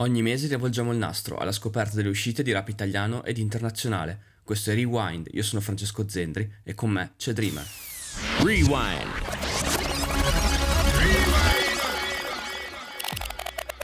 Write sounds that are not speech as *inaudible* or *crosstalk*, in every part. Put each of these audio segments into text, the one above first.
Ogni mese rivolgiamo il nastro alla scoperta delle uscite di rap italiano ed internazionale. Questo è Rewind, io sono Francesco Zendri e con me c'è Dreamer. Rewind.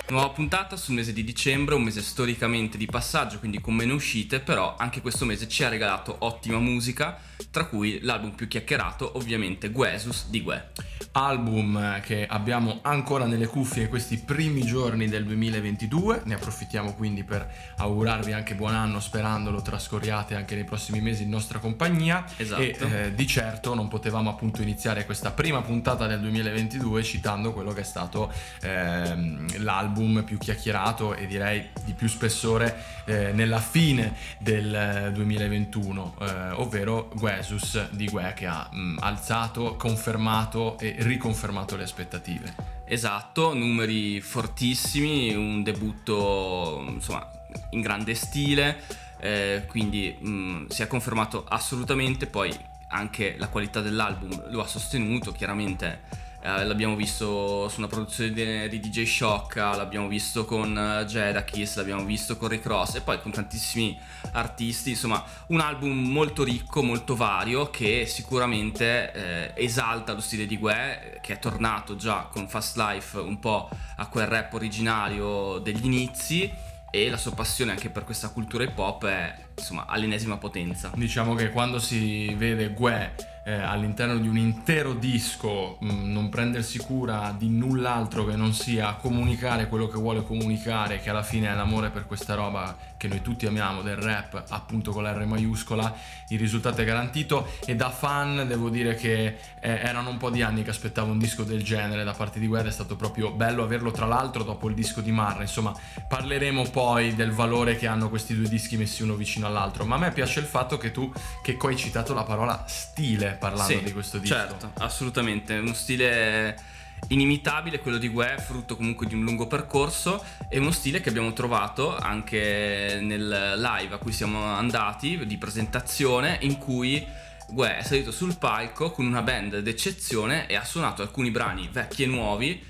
Nuova puntata sul mese di dicembre, un mese storicamente di passaggio, quindi con meno uscite, però anche questo mese ci ha regalato ottima musica, tra cui l'album più chiacchierato, ovviamente Guesus di Gue. Album che abbiamo ancora nelle cuffie in questi primi giorni del 2022, ne approfittiamo quindi per augurarvi anche buon anno sperando lo trascorriate anche nei prossimi mesi in nostra compagnia Esatto. e eh, di certo non potevamo appunto iniziare questa prima puntata del 2022 citando quello che è stato ehm, l'album più chiacchierato e direi di più spessore eh, nella fine del eh, 2021, eh, ovvero Guesus di Gue che ha mh, alzato, confermato e riconfermato le aspettative. Esatto, numeri fortissimi, un debutto insomma in grande stile, eh, quindi mh, si è confermato assolutamente, poi anche la qualità dell'album lo ha sostenuto, chiaramente eh, l'abbiamo visto su una produzione di DJ Shock, l'abbiamo visto con eh, Jedakis, l'abbiamo visto con Rick Ross e poi con tantissimi artisti, insomma un album molto ricco, molto vario che sicuramente eh, esalta lo stile di Gue che è tornato già con Fast Life un po' a quel rap originario degli inizi e la sua passione anche per questa cultura hip hop è insomma all'ennesima potenza. Diciamo che quando si vede Gue eh, all'interno di un intero disco mh, non prendersi cura di null'altro che non sia comunicare quello che vuole comunicare, che alla fine è l'amore per questa roba che noi tutti amiamo del rap, appunto con la R maiuscola, il risultato è garantito. E da fan devo dire che eh, erano un po' di anni che aspettavo un disco del genere da parte di Gue ed è stato proprio bello averlo tra l'altro dopo il disco di Marra, insomma parleremo poi del valore che hanno questi due dischi messi uno vicino all'altro, ma a me piace il fatto che tu che hai citato la parola stile parlando Sì, di questo disco. Certo, assolutamente, uno stile inimitabile, quello di Gue, frutto comunque di un lungo percorso e uno stile che abbiamo trovato anche nel live a cui siamo andati di presentazione in cui Gue è salito sul palco con una band d'eccezione e ha suonato alcuni brani vecchi e nuovi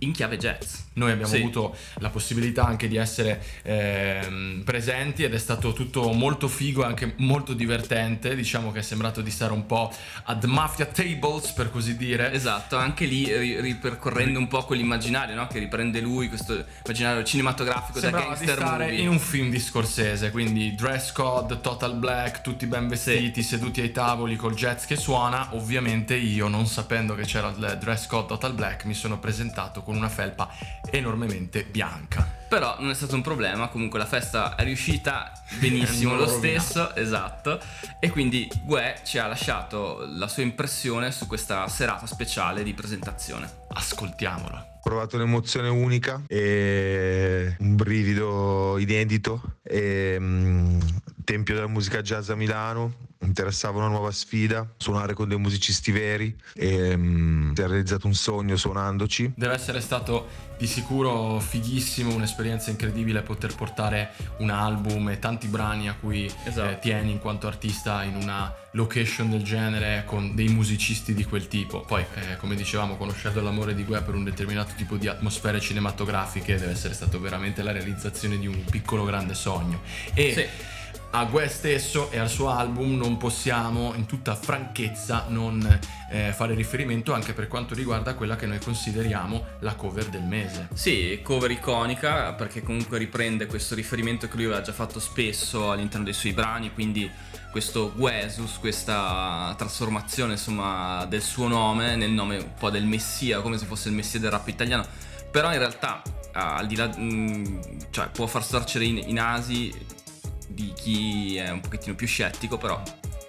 in chiave jazz. Noi abbiamo Sì. avuto la possibilità anche di essere ehm, presenti ed è stato tutto molto figo e anche molto divertente. Diciamo che è sembrato di stare un po' ad Mafia Tables, per così dire. Esatto, anche lì ri- ripercorrendo un po' quell'immaginario no? che riprende lui, questo immaginario cinematografico da Sembrava di gangster stare movie. in un film di Scorsese, quindi dress code, total black, tutti ben vestiti, seduti ai tavoli col jazz che suona. Ovviamente io, non sapendo che c'era il dress code total black, mi sono presentato con una felpa enormemente bianca. Però non è stato un problema, comunque la festa è riuscita benissimo *laughs* lo stesso, esatto. E quindi Gue ci ha lasciato la sua impressione su questa serata speciale di presentazione. Ascoltiamola. Ho provato un'emozione unica e un brivido inedito. E, mm, Tempio della musica jazz a Milano, mi interessava una nuova sfida, suonare con dei musicisti veri e mm, si è realizzato un sogno suonandoci. Deve essere stato di sicuro fighissimo, un'esperienza incredibile poter portare un album e tanti brani a cui Esatto. eh, tieni in quanto artista in una location del genere con dei musicisti di quel tipo. Poi, eh, come dicevamo, conoscendo l'amore di Gue per un determinato tipo di atmosfere cinematografiche deve essere stato veramente la realizzazione di un piccolo grande sogno. E Sì. A Gue stesso e al suo album non possiamo in tutta franchezza non eh, fare riferimento anche per quanto riguarda quella che noi consideriamo la cover del mese. Sì, cover iconica perché comunque riprende questo riferimento che lui aveva già fatto spesso all'interno dei suoi brani, quindi questo Guesus, questa trasformazione insomma del suo nome nel nome un po' del messia, come se fosse il messia del rap italiano, però in realtà al di là, mm, cioè può far storcere i nasi di chi è un pochettino più scettico, però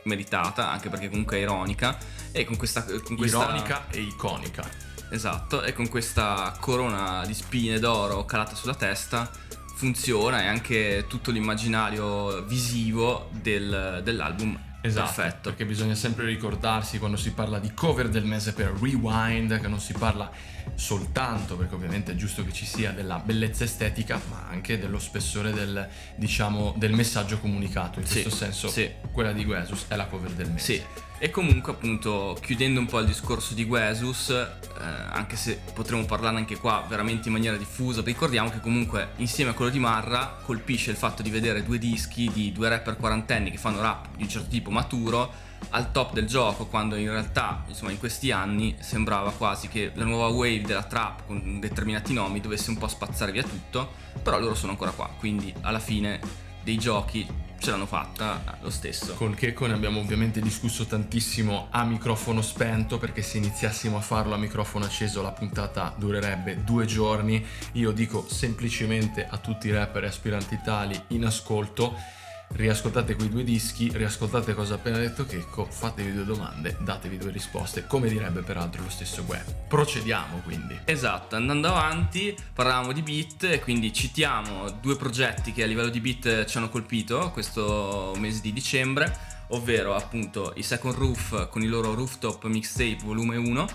meritata, anche perché comunque è ironica e con questa... Con questa Ironica e iconica. Esatto, e con questa corona di spine d'oro calata sulla testa funziona e anche tutto l'immaginario visivo del- dell'album Esatto, perfetto. perché bisogna sempre ricordarsi quando si parla di cover del mese per Rewind che non si parla soltanto, perché ovviamente è giusto che ci sia della bellezza estetica, ma anche dello spessore del, diciamo, del messaggio comunicato. In Sì, questo senso, sì. quella di Guesus è la cover del mese. Sì, E comunque appunto chiudendo un po' il discorso di Guesus, eh, anche se potremmo parlarne anche qua veramente in maniera diffusa, ricordiamo che comunque insieme a quello di Marra colpisce il fatto di vedere due dischi di due rapper quarantenni che fanno rap di un certo tipo maturo al top del gioco quando in realtà insomma in questi anni sembrava quasi che la nuova wave della trap con determinati nomi dovesse un po' spazzare via tutto però loro sono ancora qua quindi alla fine dei giochi ce l'hanno fatta lo stesso. Con Checco abbiamo ovviamente discusso tantissimo a microfono spento perché se iniziassimo a farlo a microfono acceso la puntata durerebbe due giorni. Io dico semplicemente a tutti i rapper e aspiranti tali in ascolto riascoltate quei due dischi, riascoltate cosa ha appena detto Checco, fatevi due domande, datevi due risposte, come direbbe peraltro lo stesso Gue. Procediamo quindi. Esatto, andando avanti parlavamo di beat quindi citiamo due progetti che a livello di beat ci hanno colpito questo mese di dicembre, ovvero appunto i Second Roof con il loro Rooftop Mixtape volume 1,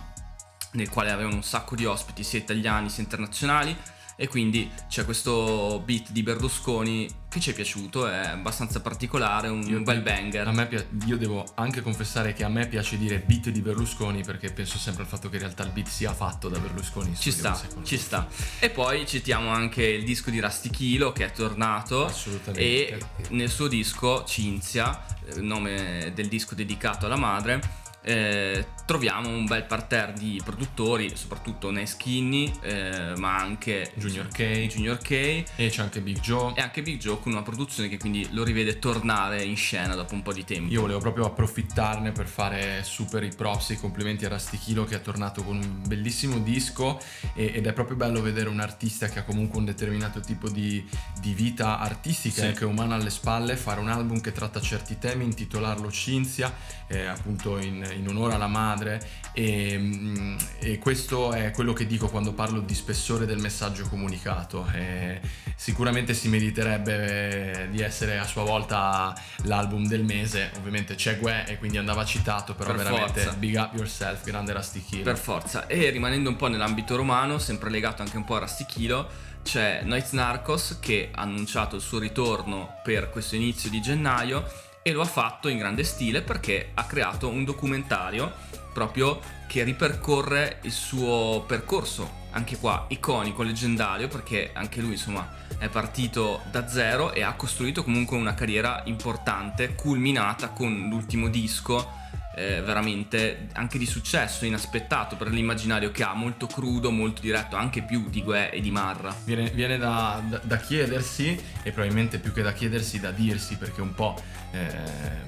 nel quale avevano un sacco di ospiti sia italiani sia internazionali e quindi c'è questo beat di Berlusconi che ci è piaciuto, è abbastanza particolare, un io, bel banger. A me, io devo anche confessare che a me piace dire beat di Berlusconi perché penso sempre al fatto che in realtà il beat sia fatto da Berlusconi. Ci sta, ci sta. E poi citiamo anche il disco di Rastichilo che è tornato. Assolutamente. E nel suo disco Cinzia, il eh, nome del disco dedicato alla madre, eh, troviamo un bel parterre di produttori, soprattutto Nei Skinny, eh, ma anche Junior K. Junior K. E c'è anche Big Joe. E anche Big Joe con una produzione che quindi lo rivede tornare in scena dopo un po' di tempo. Io volevo proprio approfittarne per fare super i props e i complimenti a Rastichilo che è tornato con un bellissimo disco e, ed è proprio bello vedere un artista che ha comunque un determinato tipo di, di vita artistica sì. e anche umana alle spalle, fare un album che tratta certi temi, intitolarlo Cinzia, eh, appunto in, in onore alla madre e, mm, e, questo è quello che dico quando parlo di spessore del messaggio comunicato. E sicuramente si meriterebbe di essere a sua volta l'album del mese, ovviamente c'è Gue e quindi andava citato, però per veramente forza. big up yourself, grande Rastichilo. Per forza, e rimanendo un po' nell'ambito romano, sempre legato anche un po' a Rastichilo, c'è Noiz Narcos che ha annunciato il suo ritorno per questo inizio di gennaio e lo ha fatto in grande stile perché ha creato un documentario proprio che ripercorre il suo percorso, anche qua iconico, leggendario, perché anche lui insomma è partito da zero e ha costruito comunque una carriera importante, culminata con l'ultimo disco eh, veramente anche di successo, inaspettato per l'immaginario che ha, molto crudo, molto diretto, anche più di Gue e di Marra. Viene, viene da, da, da, chiedersi, e probabilmente più che da chiedersi, da dirsi, perché un po' eh,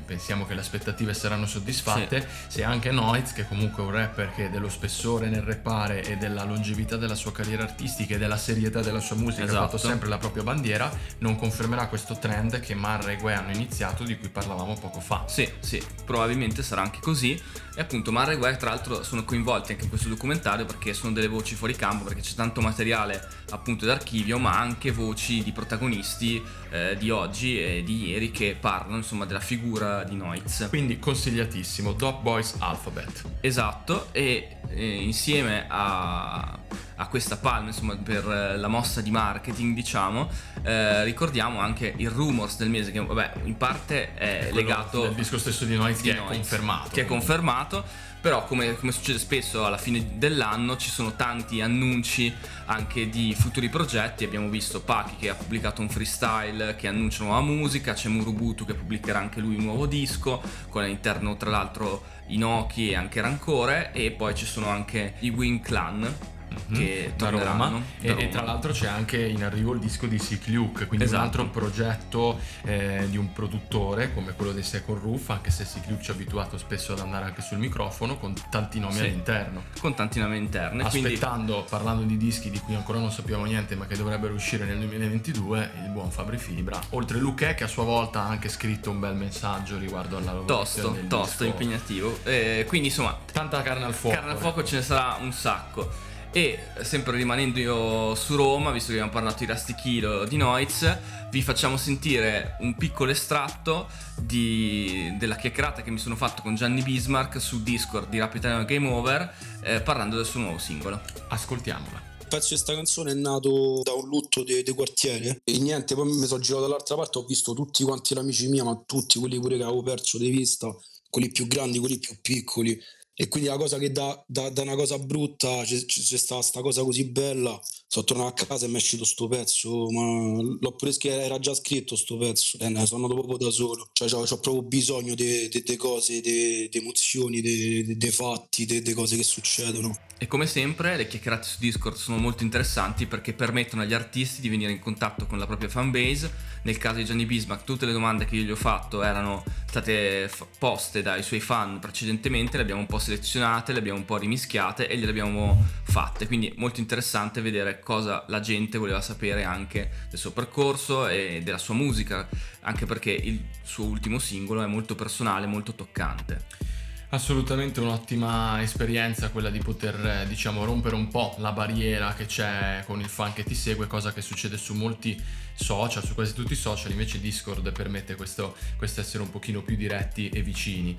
pensiamo che le aspettative saranno soddisfatte, sì. se anche Noiz, che comunque è un rapper che dello spessore nel rappare e della longevità della sua carriera artistica e della serietà della sua musica esatto. ha fatto sempre la propria bandiera, non confermerà questo trend che Marra e Gue hanno iniziato, di cui parlavamo poco fa. Sì, sì, probabilmente sarà anche anche così. E appunto Mara e Guerra tra l'altro sono coinvolti anche in questo documentario perché sono delle voci fuori campo, perché c'è tanto materiale appunto d'archivio, ma anche voci di protagonisti eh, di oggi e di ieri che parlano insomma della figura di Noiz. Quindi consigliatissimo, Dog Boys Alphabet. Esatto, e, e insieme a a questa palma insomma per eh, la mossa di marketing diciamo eh, ricordiamo anche il rumors del mese che vabbè in parte è Quello legato al disco stesso di Noiz che è confermato che è confermato però come, come, succede spesso alla fine dell'anno ci sono tanti annunci anche di futuri progetti abbiamo visto Paki che ha pubblicato un freestyle che annuncia nuova musica c'è Murubutu che pubblicherà anche lui un nuovo disco con all'interno tra l'altro Inoki e anche Rancore e poi ci sono anche i Wing Clan. Che da Roma. E, Roma. e, tra l'altro c'è anche in arrivo il disco di Sick Luke, quindi esatto. un altro progetto eh, di un produttore come quello dei Second Roof, anche se Sick Luke ci ha abituato spesso ad andare anche sul microfono con tanti nomi sì. all'interno. Con tanti nomi all'interno. Aspettando, quindi... parlando di dischi di cui ancora non sappiamo niente ma che dovrebbero uscire nel 2022, il buon Fabri Fibra. Oltre Luque che a sua volta ha anche scritto un bel messaggio riguardo alla Tosto, tosto, disco. impegnativo. Eh, quindi insomma... Tanta carne al fuoco. Carne al fuoco ecco. ce ne sarà un sacco. E sempre rimanendo io su Roma, visto che abbiamo parlato di Rastichilo di Noiz, vi facciamo sentire un piccolo estratto di, della chiacchierata che mi sono fatto con Gianni Bismarck su Discord di Rapid Game Over, eh, parlando del suo nuovo singolo. Ascoltiamola pezzo di questa canzone è nato da un lutto dei, dei quartieri e niente, poi mi sono girato dall'altra parte, ho visto tutti quanti gli amici miei, ma tutti quelli pure che avevo perso di vista quelli più grandi, quelli più piccoli. E quindi la cosa che da, da, da una cosa brutta c'è, c'è stata questa cosa così bella. Sono tornato a casa e mi è uscito sto pezzo, ma l'ho pure scritto, era già scritto sto pezzo, e ne sono andato proprio da solo. Cioè, ho, proprio bisogno di cose, di emozioni, dei fatti, di cose che succedono. E come sempre le chiacchierate su Discord sono molto interessanti perché permettono agli artisti di venire in contatto con la propria fanbase. Nel caso di Gianni Bismarck tutte le domande che io gli ho fatto erano state poste dai suoi fan precedentemente, le abbiamo un po' selezionate, le abbiamo un po' rimischiate e gliele abbiamo fatte. Quindi molto interessante vedere cosa la gente voleva sapere anche del suo percorso e della sua musica, anche perché il suo ultimo singolo è molto personale, molto toccante. Assolutamente un'ottima esperienza quella di poter, diciamo, rompere un po' la barriera che c'è con il fan che ti segue, cosa che succede su molti social, su quasi tutti i social, invece Discord permette questo, questo essere un pochino più diretti e vicini.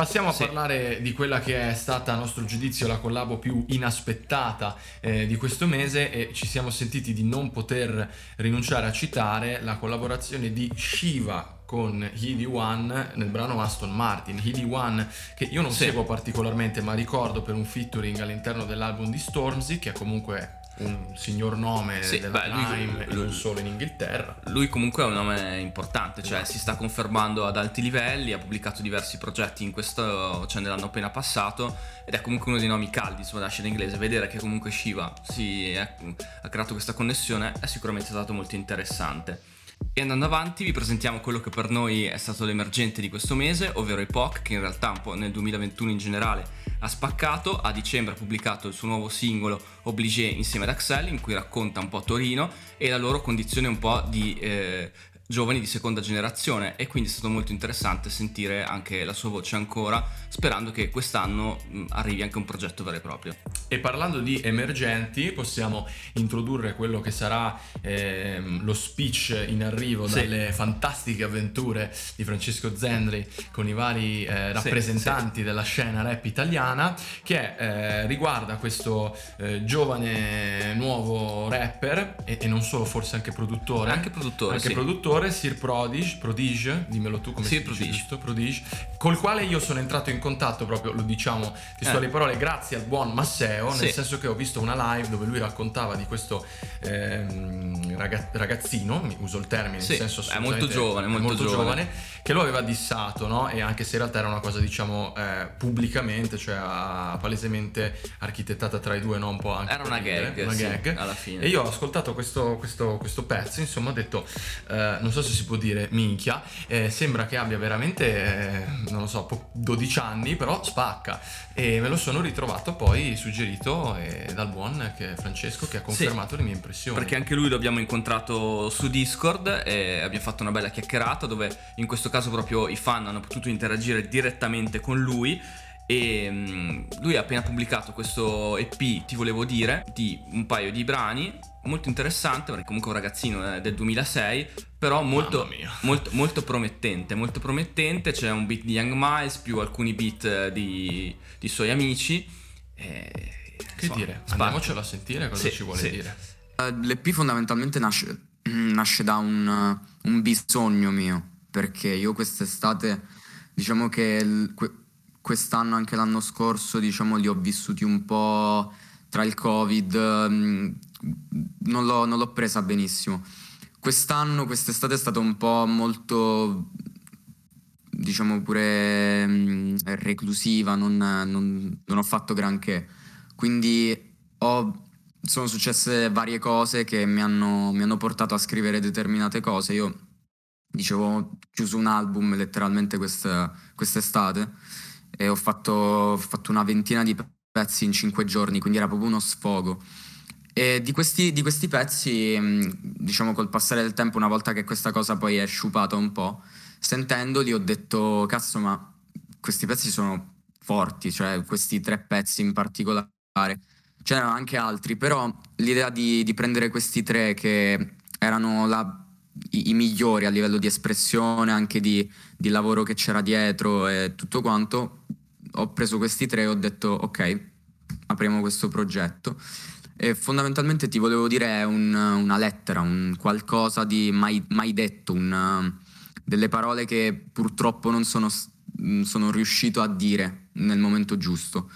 Passiamo a sì. parlare di quella che è stata a nostro giudizio la collabo più inaspettata eh, di questo mese e ci siamo sentiti di non poter rinunciare a citare la collaborazione di Shiva con Healy One nel brano Aston Martin. Healy One che io non sì. seguo particolarmente ma ricordo per un featuring all'interno dell'album di Stormzy che è comunque un signor nome sì, della beh, lui, non solo in Inghilterra. Lui comunque è un nome importante, cioè si sta confermando ad alti livelli, ha pubblicato diversi progetti in questo, cioè nell'anno appena passato ed è comunque uno dei nomi caldi insomma, della scena inglese. Vedere che comunque Shiva si è, ha creato questa connessione è sicuramente stato molto interessante. E andando avanti vi presentiamo quello che per noi è stato l'emergente di questo mese, ovvero Epoch, che in realtà un po' nel 2021 in generale ha spaccato, a dicembre ha pubblicato il suo nuovo singolo Obligé insieme ad Axel in cui racconta un po' Torino e la loro condizione un po' di eh, giovani di seconda generazione e quindi è stato molto interessante sentire anche la sua voce ancora, sperando che quest'anno arrivi anche un progetto vero e proprio. E parlando di emergenti, possiamo introdurre quello che sarà eh, lo speech in arrivo sì. dalle fantastiche avventure di Francesco Zendri con i vari eh, rappresentanti sì, sì. della scena rap italiana, che eh, riguarda questo eh, giovane nuovo rapper e, e, non solo, forse anche produttore. Anche produttore, anche produttore produttore Sir Prodige, Prodige, dimmelo tu come Sir si Prodige. Giusto, Prodige, col quale io sono entrato in contatto proprio, lo diciamo testuali eh. parole, grazie al buon Masseo, sì. nel senso che ho visto una live dove lui raccontava di questo ehm, ragazzino, uso il termine, sì. nel senso è molto giovane, molto, molto giovane. giovane. Che lo aveva dissato, no? E anche se in realtà era una cosa diciamo eh, pubblicamente, cioè palesemente architettata tra i due, no? Un po' anche era una gag, una sì, gag. alla fine. E io ho ascoltato questo, questo, questo pezzo, insomma ho detto, eh, non so se si può dire minchia, eh, sembra che abbia veramente, eh, non lo so, 12 anni, però spacca. E me lo sono ritrovato poi suggerito eh, dal buon che Francesco che ha confermato sì, le mie impressioni. Perché anche lui lo abbiamo incontrato su Discord e abbiamo fatto una bella chiacchierata dove in questo caso proprio i fan hanno potuto interagire direttamente con lui e um, lui ha appena pubblicato questo EP, ti volevo dire, di un paio di brani molto interessante perché comunque è un ragazzino del 2006 però molto, *laughs* molto, molto, promettente molto promettente. C'è un beat di Young Miles più alcuni beat eh, di, di suoi amici. E, che insomma, dire andiamocelo a sentire cosa sì, ci vuole sì. dire. Uh, l'EP fondamentalmente nasce, nasce da un, un, bisogno mio perché io quest'estate diciamo che il, quest'anno anche l'anno scorso diciamo li ho vissuti un po' tra il covid non l'ho, non l'ho presa benissimo. Quest'anno, quest'estate è stata un po' molto, diciamo pure mh, reclusiva, non, non, non, ho fatto granché. Quindi ho, sono successe varie cose che mi hanno, mi hanno portato a scrivere determinate cose. Io dicevo, ho chiuso un album letteralmente questa, quest'estate e ho fatto, ho fatto una ventina di pezzi in cinque giorni, quindi era proprio uno sfogo. E di questi, di questi pezzi, mm, diciamo col passare del tempo, una volta che questa cosa poi è sciupata un po', sentendoli ho detto, cazzo, ma questi pezzi sono forti, cioè questi tre pezzi in particolare. C'erano anche altri, però l'idea di, di prendere questi tre che erano la, i, i, migliori a livello di espressione, anche di, di lavoro che c'era dietro e tutto quanto, ho preso questi tre e ho detto ok, apriamo questo progetto. E fondamentalmente ti volevo dire un, una lettera, un qualcosa di mai, mai detto, un, delle parole che purtroppo non sono sono riuscito a dire nel momento giusto.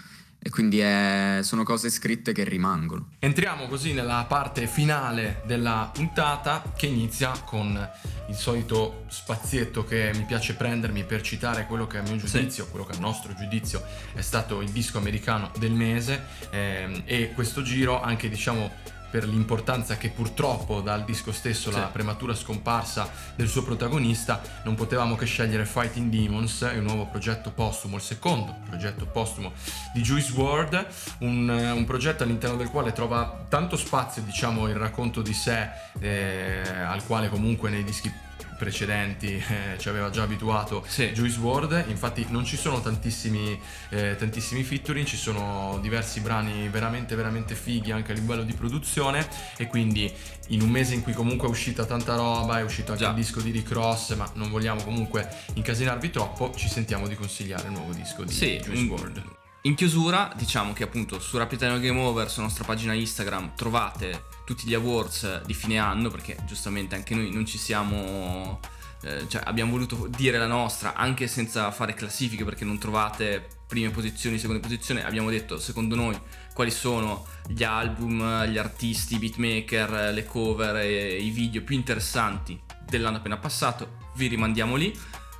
E quindi è- sono cose scritte che rimangono. Entriamo così nella parte finale della puntata che inizia con il solito spazietto che mi piace prendermi per citare quello che a mio giudizio, quello che a nostro giudizio è stato il disco americano del mese ehm, e questo giro anche diciamo per l'importanza che purtroppo dal disco stesso Sì. la prematura scomparsa del suo protagonista non potevamo che scegliere Fighting Demons, il nuovo progetto postumo, il secondo progetto postumo di Juice WRLD, un, un progetto all'interno del quale trova tanto spazio diciamo il racconto di sé eh, al quale comunque nei dischi precedenti eh, ci aveva già abituato Sì. Juice WRLD infatti non ci sono tantissimi, eh, tantissimi featuring ci sono diversi brani veramente veramente fighi anche a livello di produzione e quindi in un mese in cui comunque è uscita tanta roba è uscito anche Già. il disco di Rick Ross ma non vogliamo comunque incasinarvi troppo ci sentiamo di consigliare il nuovo disco di Sì, Juice in, WRLD in chiusura diciamo che appunto su Rapitano Game Over, sulla nostra pagina Instagram, trovate tutti gli awards di fine anno, perché giustamente anche noi non ci siamo... eh, cioè abbiamo voluto dire la nostra anche senza fare classifiche perché non trovate prime posizioni, seconde posizioni, abbiamo detto secondo noi quali sono gli album, gli artisti, i beatmaker, le cover e i video più interessanti dell'anno appena passato, vi rimandiamo lì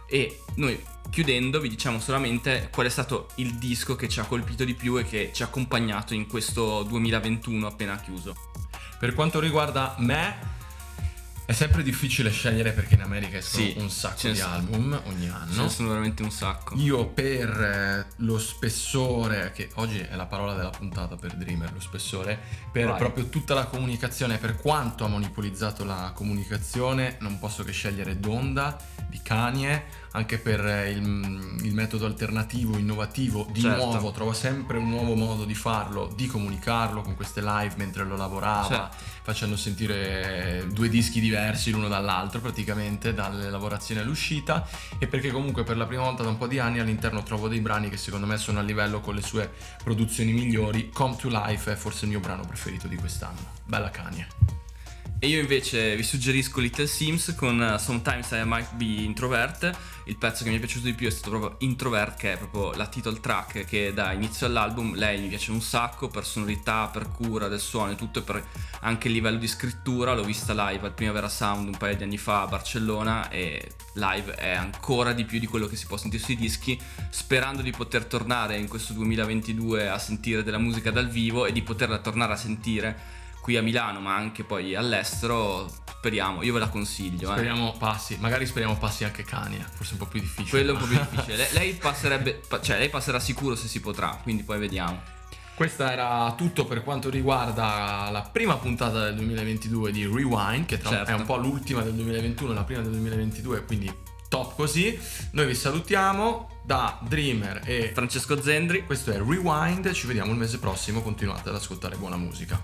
e noi chiudendo vi diciamo solamente qual è stato il disco che ci ha colpito di più e che ci ha accompagnato in questo 2021 appena chiuso. Per quanto riguarda me, è sempre difficile scegliere perché in America escono Sì, un sacco ce di album ogni Ce anno. ne sono veramente un sacco. Io per eh, lo spessore, che oggi è la parola della puntata per Dreamer, lo spessore, per Vai. proprio tutta la comunicazione, per quanto ha monopolizzato la comunicazione, non posso che scegliere Donda di Kanye, anche per eh, il, il metodo alternativo, innovativo, di Certo. nuovo, trovo sempre un nuovo modo di farlo, di comunicarlo con queste live mentre lo lavorava, Certo. facendo sentire eh, due dischi diversi l'uno dall'altro praticamente, dalle lavorazioni all'uscita e perché comunque per la prima volta da un po' di anni all'interno trovo dei brani che secondo me sono a livello con le sue produzioni migliori. Come to Life è forse il mio brano preferito di quest'anno. Bella Kanye. E io invece vi suggerisco Little Sims con uh, Sometimes I Might Be Introvert. Il pezzo che mi è piaciuto di più è stato proprio Introvert, che è proprio la title track che da inizio all'album lei mi piace un sacco per sonorità, per cura del suono e tutto, e per anche il livello di scrittura. L'ho vista live al Primavera Sound un paio di anni fa a Barcellona e live è ancora di più di quello che si può sentire sui dischi, sperando di poter tornare in questo 2022 a sentire della musica dal vivo e di poterla tornare a sentire qui a Milano ma anche poi all'estero speriamo io ve la consiglio eh. Speriamo passi, magari speriamo passi anche Kanye, forse un po' più difficile. quello è un po' più *laughs* difficile lei, lei passerebbe pa- cioè lei passerà sicuro se si potrà quindi poi vediamo Questo era tutto per quanto riguarda la prima puntata del 2022 di Rewind, che tra- Certo. è un po' l'ultima del 2021 e la prima del 2022, quindi top così. Noi vi salutiamo da Dreamer e Francesco Zendri questo è Rewind, ci vediamo il mese prossimo, continuate ad ascoltare buona musica.